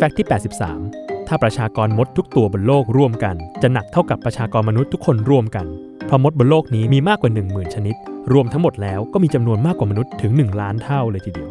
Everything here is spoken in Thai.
แฟกต์ที่ 83 ถ้าประชากรมดทุกตัวบนโลกร่วมกัน จะหนักเท่ากับประชากรมนุษย์ทุกคนร่วมกัน เพราะมดบนโลกนี้มีมากกว่า 10,000 ชนิด รวมทั้งหมดแล้วก็มีจำนวนมากกว่ามนุษย์ถึง 1 ล้านเท่าเลยทีเดียว